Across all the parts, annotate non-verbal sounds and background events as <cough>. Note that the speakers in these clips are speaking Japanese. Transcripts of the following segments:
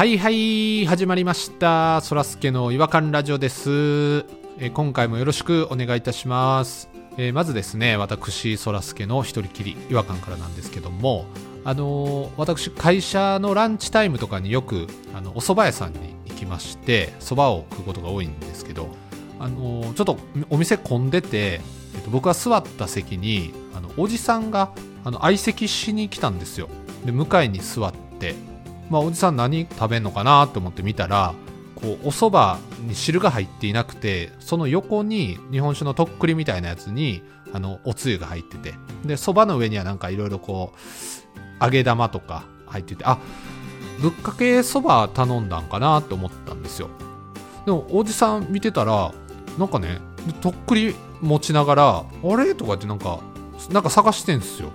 はいはい始まりました。そらすけの違和感ラジオです、え今回もよろしくお願いいたします、えまずですね私そらすけの一人きり違和感からなんですけどもあの私会社のランチタイムとかによくあのお蕎麦屋さんに行きまして蕎麦を食うことが多いんですけどあのちょっとお店混んでて、えっと、僕が座った席にあのおじさんがあの相席しに来たんですよ。で向かいに座ってまあ、おじさん何食べんのかなと思って見たらこうお蕎麦に汁が入っていなくてその横に日本酒のとっくりみたいなやつにあのおつゆが入っててで蕎麦の上にはなんかいろいろこう揚げ玉とか入っててあぶっかけ蕎麦頼んだんかなと思ったんですよ。でもおじさん見てたらなんかねとっくり持ちながらあれ？とかってなんかなんか探してんすよ。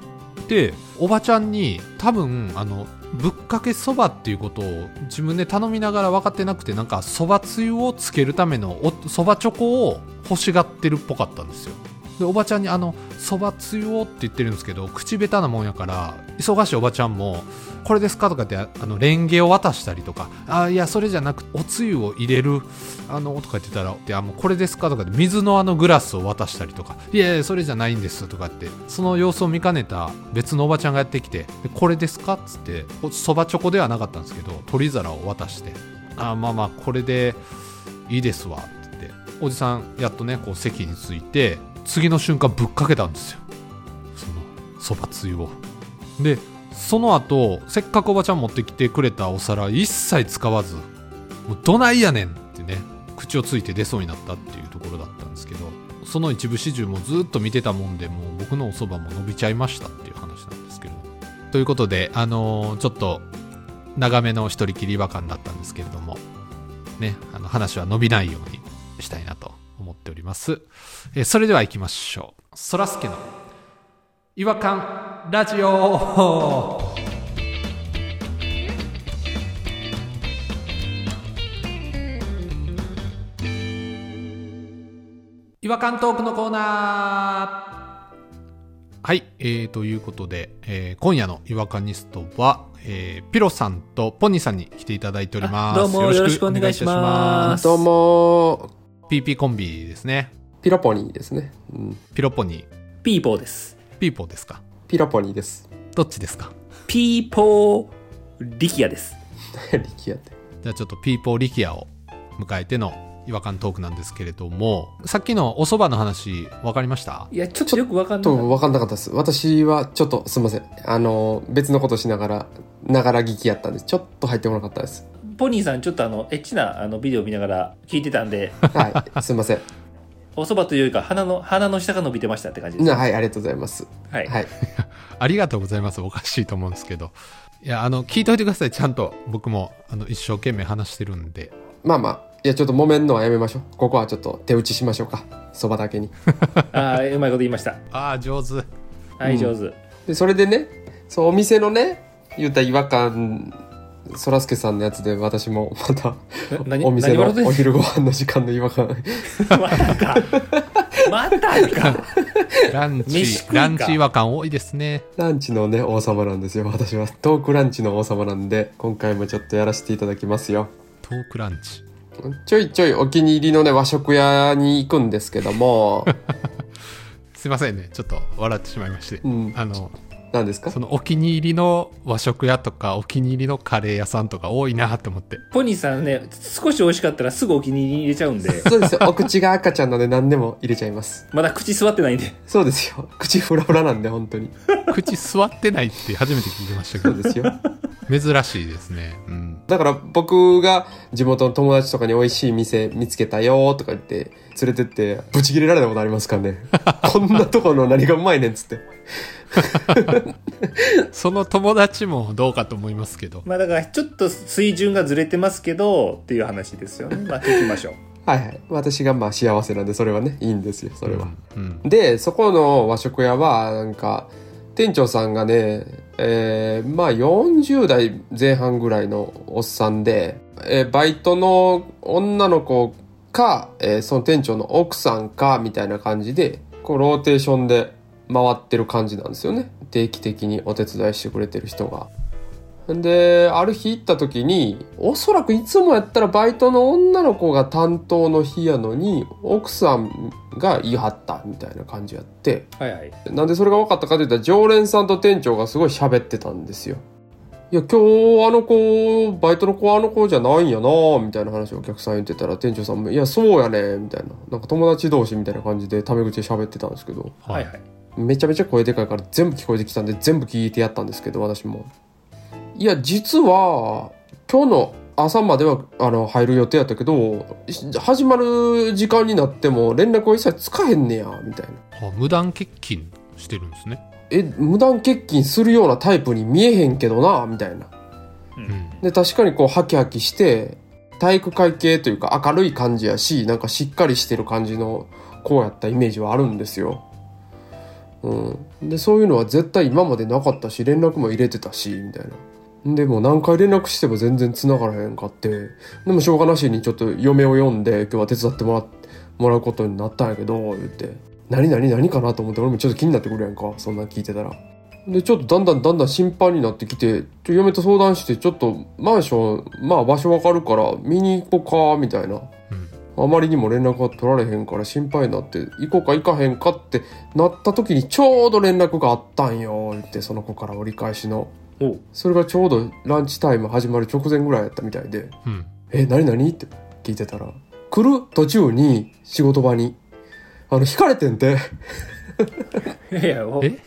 でおばちゃんに多分あのぶっかけそばっていうことを自分で頼みながら分かってなくてなんかそばつゆをつけるためのそばチョコを欲しがってるっぽかったんですよ。でおばちゃんにあのそばつゆをって言ってるんですけど口下手なもんやから忙しいおばちゃんもこれですかとかってあのレンゲを渡したりとかあいやそれじゃなくおつゆを入れるあのとか言ってたらであもうこれですかとかで水のあのグラスを渡したりとかいやいやそれじゃないんですとかってその様子を見かねた別のおばちゃんがやってきてこれですかっつってそばチョコではなかったんですけど取り皿を渡してあまあまあこれでいいですわって。おじさんやっとねこう席に着いて次の瞬間ぶっかけたんですよ。そのそばつゆを。でその後せっかくおばちゃん持ってきてくれたお皿一切使わずもうどないやねんってね口をついて出そうになったっていうところだったんですけどその一部始終もずっと見てたもんでもう僕のおそばも伸びちゃいましたっていう話なんですけど。ということであのーちょっと長めの一人きり違和感だったんですけれどもねあの話は伸びないようにしたいなとます、えーそれでは行きましょう。そらすけの違和感ラジオ。違和感トークのコーナー。はい、えー、ということで、えー今夜の違和感ニストは、えーピロさんとポニーさんに来ていただいております。あどうもよろしくお願いします。どうも、ピーピーコンビですね。ピロポニーですね。うん、ピロポニー。ピーポーです。ピーポーですか？ピロポニーです。どっちですか？ピーポー力也です。<laughs> 力也って。じゃあちょっとピーポーリキアを迎えての違和感トークなんですけれども、さっきのお蕎麦の話、わかりました？いや、ちょっとよくわかんない。と、分かんなかったです。私はちょっとすいません。あの、別のことしながら、ながら聞きやったんで、ちょっと入ってこなかったです。ポニーさん、ちょっとあの、エッチなあのビデオ見ながら聞いてたんで、はい、すいません。お蕎麦というよりか、鼻の、鼻の下が伸びてましたって感じです。なはい、ありがとうございます。はい。はい。<laughs> ありがとうございます。おかしいと思うんですけど。いや、あの、聞いといてください。ちゃんと僕も、あの、一生懸命話してるんで。まあまあ、いや、ちょっと揉めんのはやめましょう。ここはちょっと手打ちしましょうか。そばだけに。<laughs> ああ、うまいこと言いました。ああ、上手。はい、うん上手。で、それでね、そう、お店のね、言った違和感、そらすけさんのやつで私もまた、お店のお昼ご飯の時間の違和感。<laughs> またか。またか。ランチランチ違和感多いですね。ランチのね、王様なんですよ。私は。トークランチの王様なんで、今回もちょっとやらせていただきますよ。トークランチ。ちょいちょいお気に入りのね、和食屋に行くんですけども、<laughs> すいませんね。ちょっと笑ってしまいまして。うん、あの、何ですか？そのお気に入りの和食屋とか、お気に入りのカレー屋さんとか多いなと思って。ポニーさんね、少し美味しかったらすぐお気に入りに入れちゃうんで、<laughs> そうですよ。お口が赤ちゃんので何でも入れちゃいます。まだ口座ってないんで。そうですよ。口フラフラなんで、本当に。口座ってないって初めて聞きましたけど、そうですよ。珍しいですね。うん。だから僕が地元の友達とかに美味しい店見つけたよとか言って連れてってブチ切れられたことありますからね。こんなとこの何がうまいねんっつって。<laughs> その友達もどうかと思いますけど。まあだから、ちょっと水準がずれてますけど、っていう話ですよね。<laughs> まあ聞きましょう。はいはい。私がまあ幸せなんでそれはね、いいんですよ、それは。うん。うん。で、そこの和食屋は、なんか、店長さんがね、えーまあ40代前半ぐらいのおっさんで、えーバイトの女の子か、えーその店長の奥さんか、みたいな感じで、こう、ローテーションで回ってる感じなんですよね。定期的にお手伝いしてくれてる人が。で、ある日行った時に、おそらくいつもやったらバイトの女の子が担当の日やのに、奥さんが言い張ったみたいな感じやって、はいはいなんでそれが分かったかというと、常連さんと店長がすごい喋ってたんですよ。いや、今日あの子、バイトの子あの子じゃないんやなみたいな話をお客さん言ってたら、店長さんも、いや、そうやねみたいな。なんか友達同士みたいな感じでタメ口で喋ってたんですけど、はいはいめちゃめちゃ声でかいから全部聞こえてきたんで全部聞いてやったんですけど私も。いや実は今日の朝まではあの入る予定やったけどし始まる時間になっても連絡は一切つかへんねやみたいな。あ無断欠勤してるんですね。え無断欠勤するようなタイプに見えへんけどなみたいな。うん。で確かにこうハキハキして体育会系というか明るい感じやしなんかしっかりしてる感じの子やったイメージはあるんですよ。うん、でそういうのは絶対今までなかったし連絡も入れてたしみたいな。でも何回連絡しても全然繋がらへんかってでもしょうがなしにちょっと嫁を呼んで今日は手伝ってもらもらうことになったんやけど言って「何何何かな?」と思って俺もちょっと気になってくるやんかそんな聞いてたら。でちょっとだんだんだんだん心配になってきてちょ嫁と相談してちょっとマンションまあ場所わかるから見に行こうかみたいなあまりにも連絡が取られへんから心配になって行こうか行かへんかってなった時にちょうど連絡があったんよ言ってその子から折り返しの。それがちょうどランチタイム始まる直前ぐらいやったみたいでうん「え何何?」って聞いてたら来る途中に仕事場にあの引かれてんて。<laughs> いやいやおえ？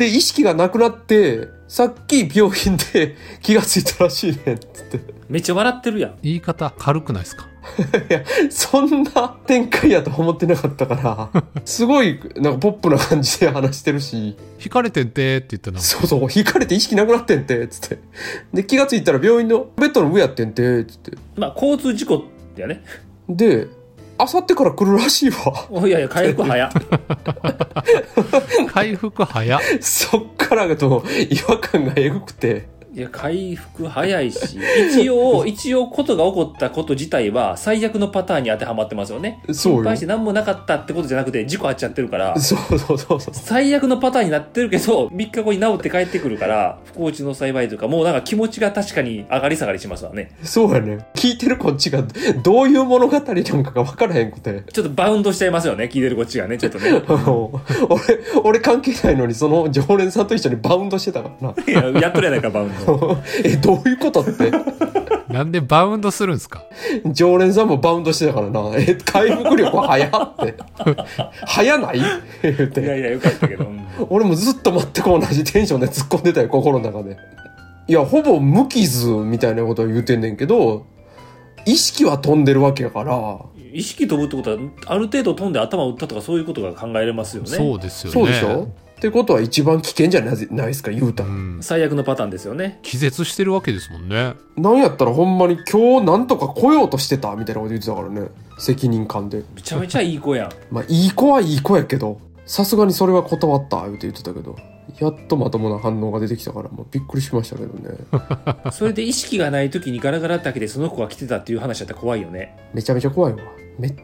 で意識がなくなってさっき病院で <laughs> 気がついたらしいねんっつって。めっちゃ笑ってるやん。言い方軽くないですか？いや、そんな展開やと思ってなかったから、<laughs> すごい、なんかポップな感じで話してるし、引かれてんてって言ったらそうそう、引かれて意識なくなってんて、つって。で、気がついたら病院のベッドの上やってんて、つって。まあ交通事故やね。で、あさってから来るらしいわ。おいやいや回復早っ <laughs> 回復早っ <laughs> そっからがと違和感がえぐくて。いや回復早いし一応 <laughs> 一応ことが起こったこと自体は最悪のパターンに当てはまってますよねそうよ心配して何もなかったってことじゃなくて事故あっちゃってるからそうそうそうそう。最悪のパターンになってるけど3日後に治って帰ってくるから不幸中の幸いというかもうなんか気持ちが確かに上がり下がりしますわねそうやね。聞いてるこっちがどういう物語なんかが分からへんくて。ちょっとバウンドしちゃいますよね聞いてるこっちがねちょっとね <laughs> 俺、俺関係ないのにその常連さんと一緒にバウンドしてたからな。いややっとるやないかバウンド <laughs> え、どういうことって？<laughs> なんでバウンドするんですか？常連さんもバウンドしてたからな。え、回復力早って。<laughs> 早ない？言ういやて。いやよかったけど、うん俺もずっと全く同じテンションで突っ込んでたよ、心の中で。いや、ほぼ無傷みたいなことを言うてんねんけど、意識は飛んでるわけやから、意識飛ぶってことはある程度飛んで頭を打ったとかそういうことが考えられますよねそうですよねそうでしょ？ってことは一番危険じゃないないですか、言うたら。うん最悪のパターンですよね気絶してるわけですもんねなんやったらほんまに今日なんとか来ようとしてたみたいなこと言ってたからね。責任感で。めちゃめちゃいい子やんまあ、いい子はいい子やけど、さすがにそれは断った、言うて言ってたけど、やっとまともな反応が出てきたから、もうびっくりしましたけどね。<laughs> それで意識がない時にガラガラって開けてその子が来てたっていう話だったら怖いよねめちゃめちゃ怖いわ。めっ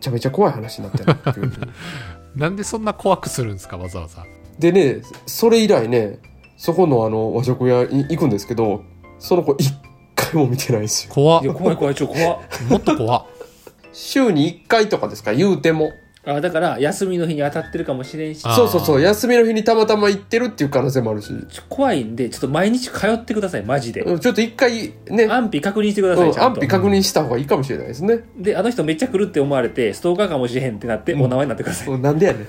ちゃめちゃ怖い話になってる <laughs> なんでそんな怖くするんですかわざわざでね、それ以来ね、そこのあの和食屋に行くんですけど、その子一回も見てないんですよ。怖っいや怖い怖いちょ怖っもっと怖っ <laughs> 週に一回とかですか、言うても。あだから休みの日に当たってるかもしれんしそうそうそう、休みの日にたまたま行ってるっていう可能性もあるし。ちょ怖いんでちょっと毎日通ってくださいマジでうんちょっと一回ね、安否確認してくださうんいちゃんと安否確認した方がいいかもしれないですね。であの人めっちゃ来るって思われてストーカーかもしれへんってなって、お名前になってくださいうんなんでやねん。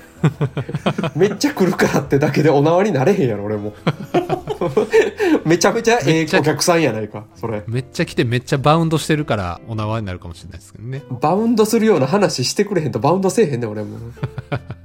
めっちゃ来るからってだけでお縄になれへんやろ、俺も。<laughs> めちゃめちゃええお客さんやないか、それ。めっちゃ来てめっちゃバウンドしてるからお縄になるかもしれないですけどねバウンドするような話してくれへんとバウンドせえへんねん、俺も。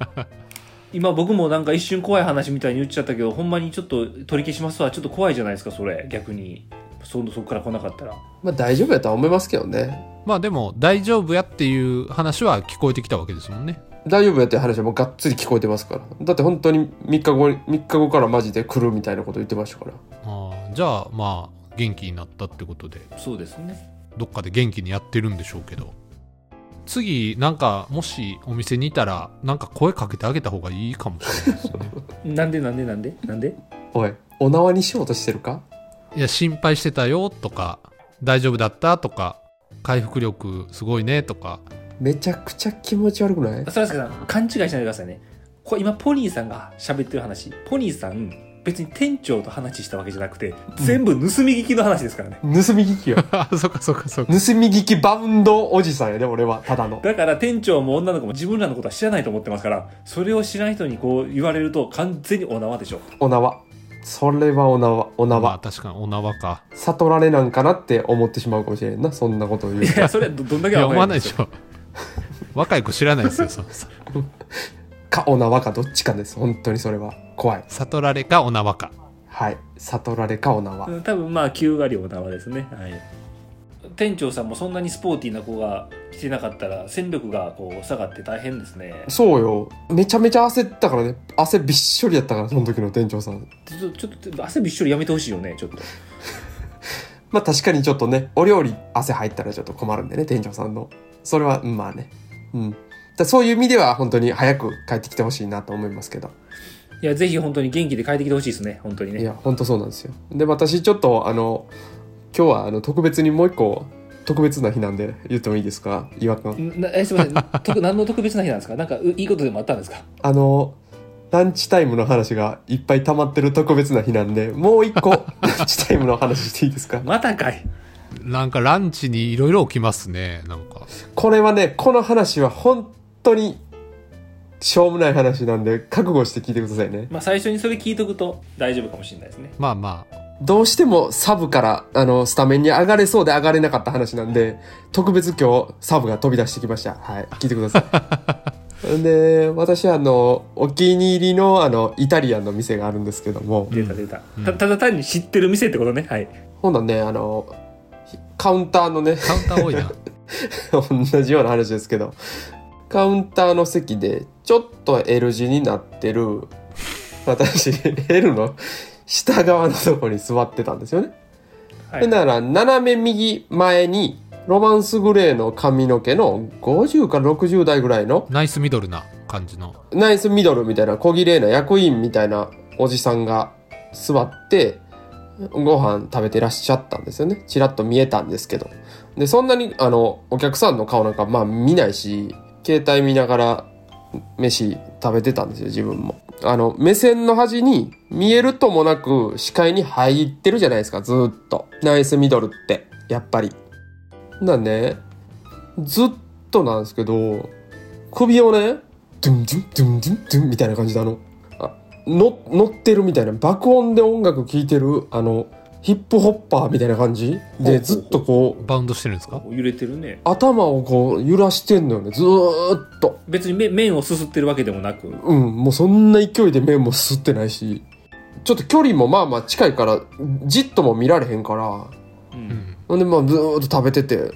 <laughs> 今僕もなんか一瞬怖い話みたいに言っちゃったけどほんまにちょっと取り消しますわちょっと怖いじゃないですかそれ逆にそそこから来なかったらまあ大丈夫やとは思いますけどね。まあでも大丈夫やっていう話は聞こえてきたわけですもんね大丈夫やっていう話はもうがっつり聞こえてますから。だって本当に3日後に、3日後からマジで来るみたいなこと言ってましたから。あーじゃあまあ元気になったってことでそうですねどっかで元気にやってるんでしょうけど次なんかもしお店にいたらなんか声かけてあげた方がいいかもしれないですよね。<laughs> なんでなんでなんでなんで？おい、お縄にしようとしてるか？いや心配してたよとか大丈夫だったとか回復力すごいねとか。めちゃくちゃ気持ち悪くない？そらすけさん勘違いしないでくださいね。これ今ポニーさんが喋ってる話。ポニーさん別に店長と話したわけじゃなくて全部盗み聞きの話ですからね、盗み聞きよ。<laughs> あそっかそっかそっか。盗み聞きバウンドおじさんやで俺はただの。だから店長も女の子も自分らのことは知らないと思ってますからそれを知らん人にこう言われると完全にお縄でしょ。お縄。それはお縄。おまあ縄確かにお縄か。悟られなんかなって思ってしまうかもしれんな。そんなことを言ういやそれはどどんだけ思わないですしょ。若い子知らないですよそのかお縄かどっちかです。本当にそれは。怖い。悟られかお縄か。はい。悟られかお縄うん多分まあ9割お縄ですね。はい。店長さんもそんなにスポーティーな子が来てなかったら戦力がこう下がって大変ですね。そうよ。めちゃめちゃ焦ったからね。汗びっしょりやったからその時の店長さん。ちょちょっと汗びっしょりやめてほしいよねちょっと。<laughs> まあ確かにちょっとねお料理汗入ったらちょっと困るんでね店長さんの。それはうんまあね。うんだそういう意味では本当に早く帰ってきてほしいなと思いますけど。いやぜひ本当に元気で帰ってきてほしいですね。本当にね。いや本当そうなんですよ。で私ちょっとあの今日はあの特別にもう一個特別な日なんで言ってもいいですか？岩君。なえすみません。特何の特別な日なんですか？なんかういいことでもあったんですか？あのランチタイムの話がいっぱい溜まってる特別な日なんでもう一個 <laughs> ランチタイムの話していいですか？またかい。なんかランチにいろいろ起きますねなんか。これはねこの話は本当にしょうもない話なんで覚悟して聞いてくださいね。まあ最初にそれ聞いとくと大丈夫かもしれないですね。まあまあ。どうしてもサブからあのスタメンに上がれそうで上がれなかった話なんで特別今日サブが飛び出してきました。はい。聞いてください。<laughs> で私あのお気に入りのあのイタリアンの店があるんですけども。出た出た、うん。たただ単に知ってる店ってことね。はい。ほんなんねあのカウンターのね。カウンター多いな。<laughs> 同じような話ですけどカウンターの席でちょっと L 字になってる私 <laughs> L の下側のとこに座ってたんですよね。はいでだから斜め右前にロマンスグレーの髪の毛の50から60代ぐらいのナイスミドルな感じのナイスミドルみたいな小綺麗な役員みたいなおじさんが座ってご飯食べてらっしゃったんですよね。ちらっと見えたんですけど。で、そんなにあの、お客さんの顔なんかまあ見ないし、携帯見ながら飯食べてたんですよ、自分も。あの、目線の端に見えるともなく視界に入ってるじゃないですか、ずっと。ナイスミドルって、やっぱり。なんね、ずっとなんですけど、首をね、ドゥンドゥンドゥンドゥンドゥンみたいな感じであの、あの乗ってるみたいな、爆音で音楽聴いてる、あの、ヒップホッパーみたいな感じ？で、ずっとこう、バウンドしてるんですか？揺れてるね。頭をこう揺らしてんのよね、ずーっと。別に麺麺をすすってるわけでもなく。うん、もうそんな勢いで麺も吸ってないし、ちょっと距離もまあまあ近いから、じっとも見られへんから、ううんん。ほんでまあずーっと食べてて、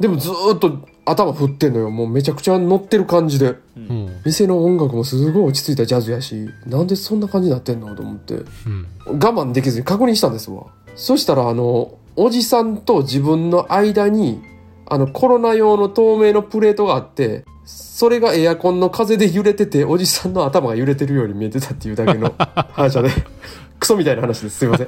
でもずーっと頭振ってんのよ。もうめちゃくちゃ乗ってる感じで。うん店の音楽もすごい落ち着いたジャズやし、なんでそんな感じになってんのと思って、うん我慢できずに確認したんですわ。そしたらあの、おじさんと自分の間に、あのコロナ用の透明のプレートがあって、それがエアコンの風で揺れてて、おじさんの頭が揺れてるように見えてたっていうだけの話で、<laughs> クソみたいな話です。すいません。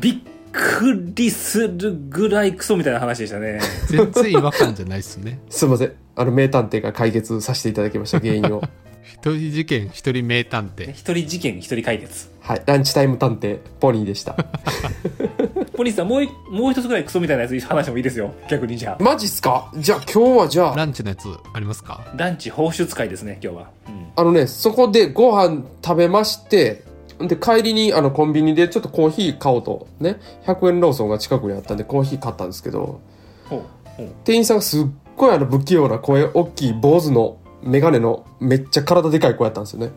び <laughs> っ <laughs> くりするぐらいクソみたいな話でしたね。<laughs> 全然違和感じゃないですね。すいません。あの、名探偵が解決させていただきました、原因を。<laughs> 一人事件一人名探偵。一人事件一人解決。はい。ランチタイム探偵、ポニーでした。<laughs> ポニーさんもういもう一つぐらいクソみたいなやつ話してもいいですよ。逆にじゃあ。マジっすか？じゃあ今日はじゃあ、ランチのやつありますか？ランチ放出会ですね今日は、うん。あのね、そこでご飯食べまして、で、帰りにあのコンビニでちょっとコーヒー買おうと、ね、100円ローソンが近くにあったんでコーヒー買ったんですけど、店員さんがすっごいあの不器用な声、大きい坊主のメガネのめっちゃ体でかい子やったんですよね。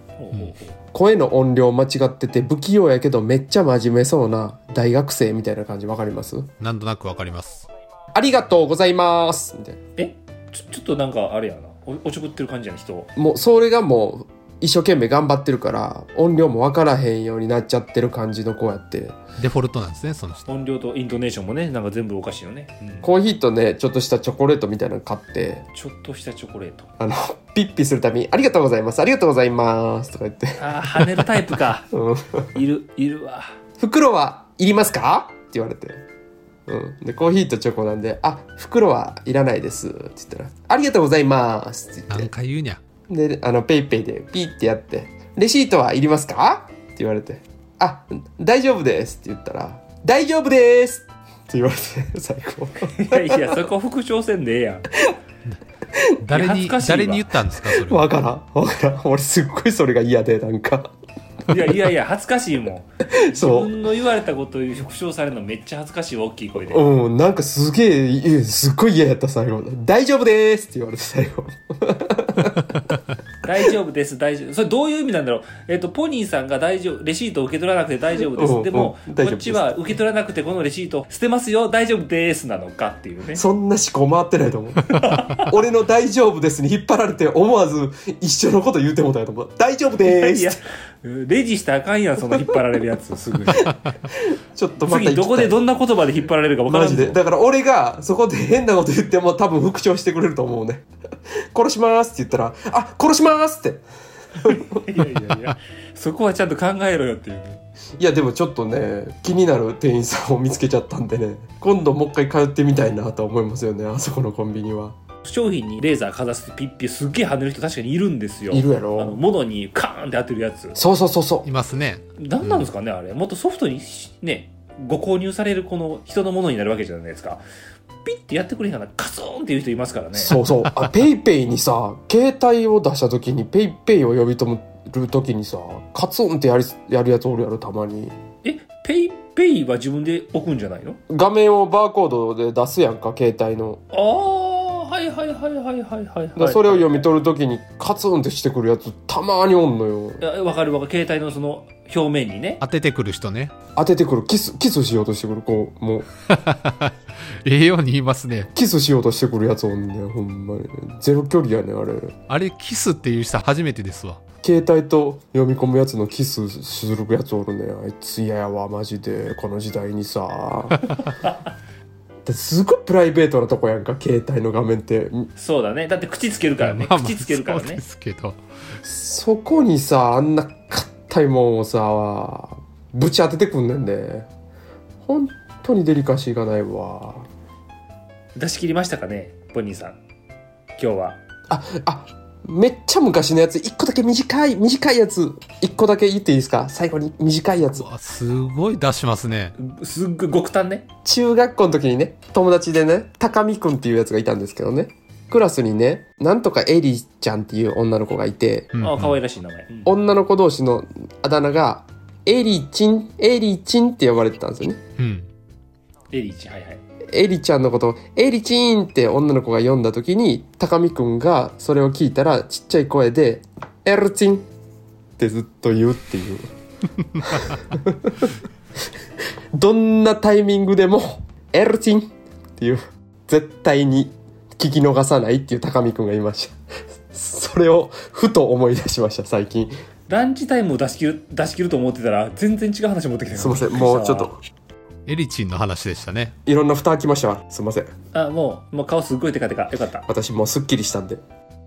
声の音量間違ってて不器用やけどめっちゃ真面目そうな大学生みたいな感じわかります？なんとなくわかります。ありがとうございます。みたいな。えちょちょっとなんかあれやな。おおちょくってる感じやな人。もうそれがもう一生懸命頑張ってるから音量もわからへんようになっちゃってる感じの子やってデフォルトなんですねその人音量とイントネーションもねなんか全部おかしいよね、うんコーヒーとねちょっとしたチョコレートみたいなの買ってちょっとしたチョコレートあのピッピするたびに「ありがとうございますありがとうございます」とか言ってああ跳ねるタイプか「うんいるいるわ袋はいりますか?」言われて。うん。で、コーヒーとチョコなんで、あ、袋はいらないです。って言ったら、ありがとうございます。って言何って。回言うにゃ。で、あの、ペイペイでピッてやって、レシートはいりますか？って言われて、あ、大丈夫ですって言ったら、大丈夫ですって言われて、<laughs> 最後。<laughs> いやいやそこ復唱せんでええやん誰に誰に言ったんですかそれは？わからん。わからん。俺すっごいそれが嫌で、なんか。いやいやいや恥ずかしいもん自そう。分の言われたことを復唱されるのめっちゃ恥ずかしいわ大きい声でうん、なんかすげえ、すっごい嫌やった、最後。大丈夫ですって言われて、最後。<laughs> 大丈夫です大丈夫それどういう意味なんだろうえっ、とポニーさんが大丈夫レシートを受け取らなくて大丈夫です、うんでも、うん大丈夫ですこっちは受け取らなくてこのレシート捨てますよ大丈夫ですなのかっていうねそんな思考回ってないと思う。<laughs> 俺の大丈夫ですに引っ張られて思わず一緒のこと言うてもたやと思う。大丈夫でいやーす。レジしたらあかんやんその引っ張られるやつすぐに <laughs> ちょっとまた次どこでどんんな言葉で引っ張られるか分からんぞマジで。だから俺がそこで変なこと言っても多分復唱してくれると思うね。<laughs> 殺しますって言ったら、あ、殺しますって。いやいやいやそこはちゃんと考えろよっていうねいやでもちょっとね、気になる店員さんを見つけちゃったんでね、今度もう一回通ってみたいなと思いますよね、あそこのコンビニは。商品にレーザーかざすとピッピすっげえ跳ねる人確かにいるんですよ。いるやあのろ物にカーンって当てるやつ。そうそうそうそいますね。何なんですかねあれ。もっとソフトにしねご購入されるこの人のものになるわけじゃないですか。ピッてやってくれへんかなカツンっていう人いますからね。う。そうそう。あ、 PayPay にさ、携帯を出した時に PayPay を読み取る時にさ、カツンってやり、やるやつおるやろ、たまに。え PayPay は自分で置くんじゃないの？画面をバーコードで出すやんか、携帯の。ああはいはいはいはいはいはいではいそれを読み取る時にカツンってしてくるやつたまにおんのよ。いやわかるわかる携帯のその表面にね当ててくる人ね当ててくる。キス、キスしようとしてくる。こう、もう、<laughs> ええように言いますねキスしようとしてくるやつおんねん、ほんまに。ゼロ距離やねん、あれ。あれキスっていう人初めてですわ携帯と読み込むやつのキスするやつおるねあいつ嫌やわマジでこの時代にさ <laughs> ですごいプライベートなとこやんか携帯の画面って。そうだね。だって口つけるからね、まあまあ口つけるからね。ですけど。そこにさあんな硬いもんをさぶち当ててくんねんで。本当にデリカシーがないわ。出し切りましたかねポニーさん。今日は。ああめっちゃ昔のやつ一個だけ短い短いやつ一個だけ言っていいですか？最後に短いやつ。すごい出しますね。すっごい極端ね。中学校の時にね、友達でね、高見くんっていうやつがいたんですけどね、クラスにね、なんとかエリちゃんっていう女の子がいて、うんああ可愛らしい名前、うん。女の子同士のあだ名が、エリチン、エリチンって呼ばれてたんですよね。うん。エリーチはいはいエリちゃんのことを、エリチンって女の子が読んだ時に、高見くんがそれを聞いたら、ちっちゃい声で、エルチンってずっと言うっていう。どんなタイミングでも、エルチンっていう、絶対に聞き逃さないっていう高見くんがいました。それをふと思い出しました、最近。ランチタイムを出し切る出し切ると思ってたら全然違う話持ってきてすいません、もうちょっと、エリチンの話でしたねいろんな蓋開きましたわ。すいません。あもうもう顔すっごいテカテカよかった私もうすっきりしたんで。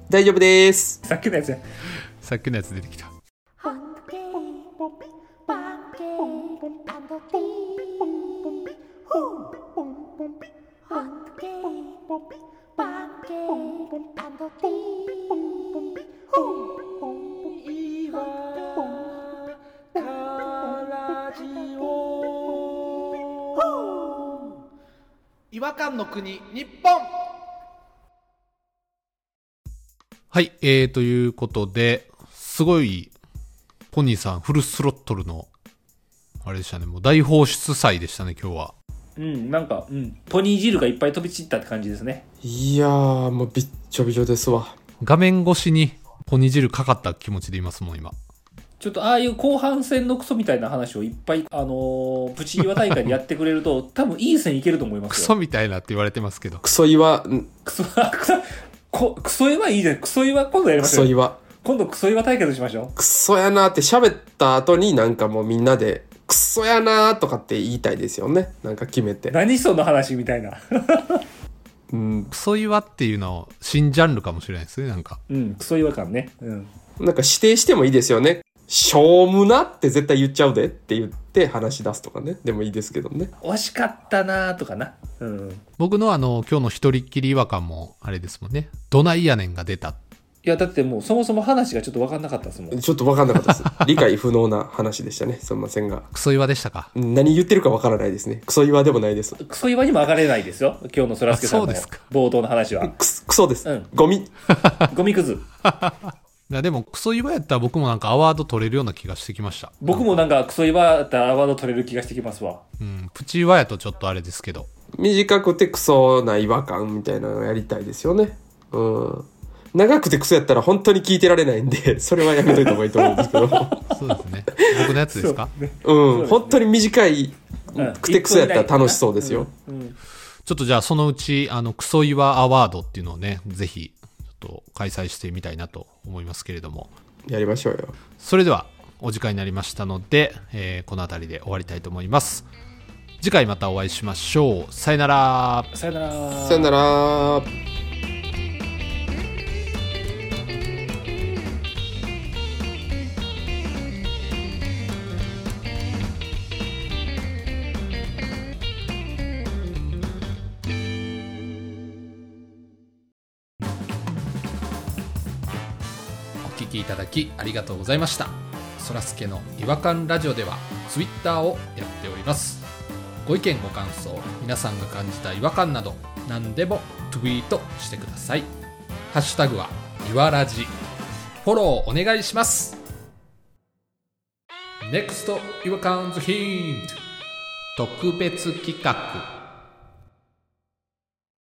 大丈夫です。さっきのやつやさっきのやつ出てきた Hunky, 違和感の国日本。はいえー、ということですごいポニーさんフルスロットルのあれでしたね。もう大放出祭でしたね今日は。うんなんか、うん、ポニー汁がいっぱい飛び散ったって感じですね。いやー、もうびっちょびちょですわ。画面越しにポニー汁かかった気持ちでいますもん今ちょっとああいう後半戦のクソみたいな話をいっぱい、あのープチ岩大会でやってくれると多分いい線いけると思いまクすよ。ソみたいなって言われてますけど。クソ岩、んクソクソこクソ岩。いいじゃんクソ岩今度やりまクしょうよソ岩。今度クソ岩対決しましょう。クソやなって喋った後になんかもうみんなで、クソやなとかって言いたいですよね。なんか決めて。何その話みたいな。うん。クソ岩っていうの新ジャンルかもしれないですねなんか。うん。クソ岩感ね。うん。なんか指定してもいいですよね。しょうむなって絶対言っちゃうでって言って話し出すとかね。でもいいですけどね。惜しかったなとかな。うん。僕のあの、今日の一人っきり違和感も、あれですもんね。どないやねんが出た。いや、だってもうそもそも話がちょっと分かんなかったですもん。ちょっとわかんなかったです。<laughs> 理解不能な話でしたね。すみませんが。クソ岩でしたか？何言ってるかわからないですね。クソ岩でもないです。クソ岩にも上がれないですよ。今日のそらすけさんのあそうですか冒頭の話は。クソクソです。うんゴミ。ゴミくず。いやでも、クソ岩やったら僕もなんかアワード取れるような気がしてきました。僕もなんかクソ岩だったらアワード取れる気がしてきますわ。うん、プチ岩やとちょっとあれですけど。短くてクソな違和感みたいなのをやりたいですよね。うん。長くてクソやったら本当に聞いてられないんで、<laughs> それはやめといた方がいいと思うんですけど。そうですね。僕のやつですか？うん。本当に短いくてクソやったら楽しそうですよ。うん。ちょっとじゃあそのうち、あの、クソ岩アワードっていうのをね、ぜひ、と開催してみたいなと思いますけれども。やりましょうよ。それでは、お時間になりましたので、えーこの辺りで終わりたいと思います。次回またお会いしましょう。さよなら。さよなら。さよなら。いただきありがとうございました。そらすけの違和感ラジオではツイッターをやっております。ご意見ご感想皆さんが感じた違和感など何でもツイートしてください。ハッシュタグはいわらじフォローお願いします。NEXT 違和感ズヒント。特別企画。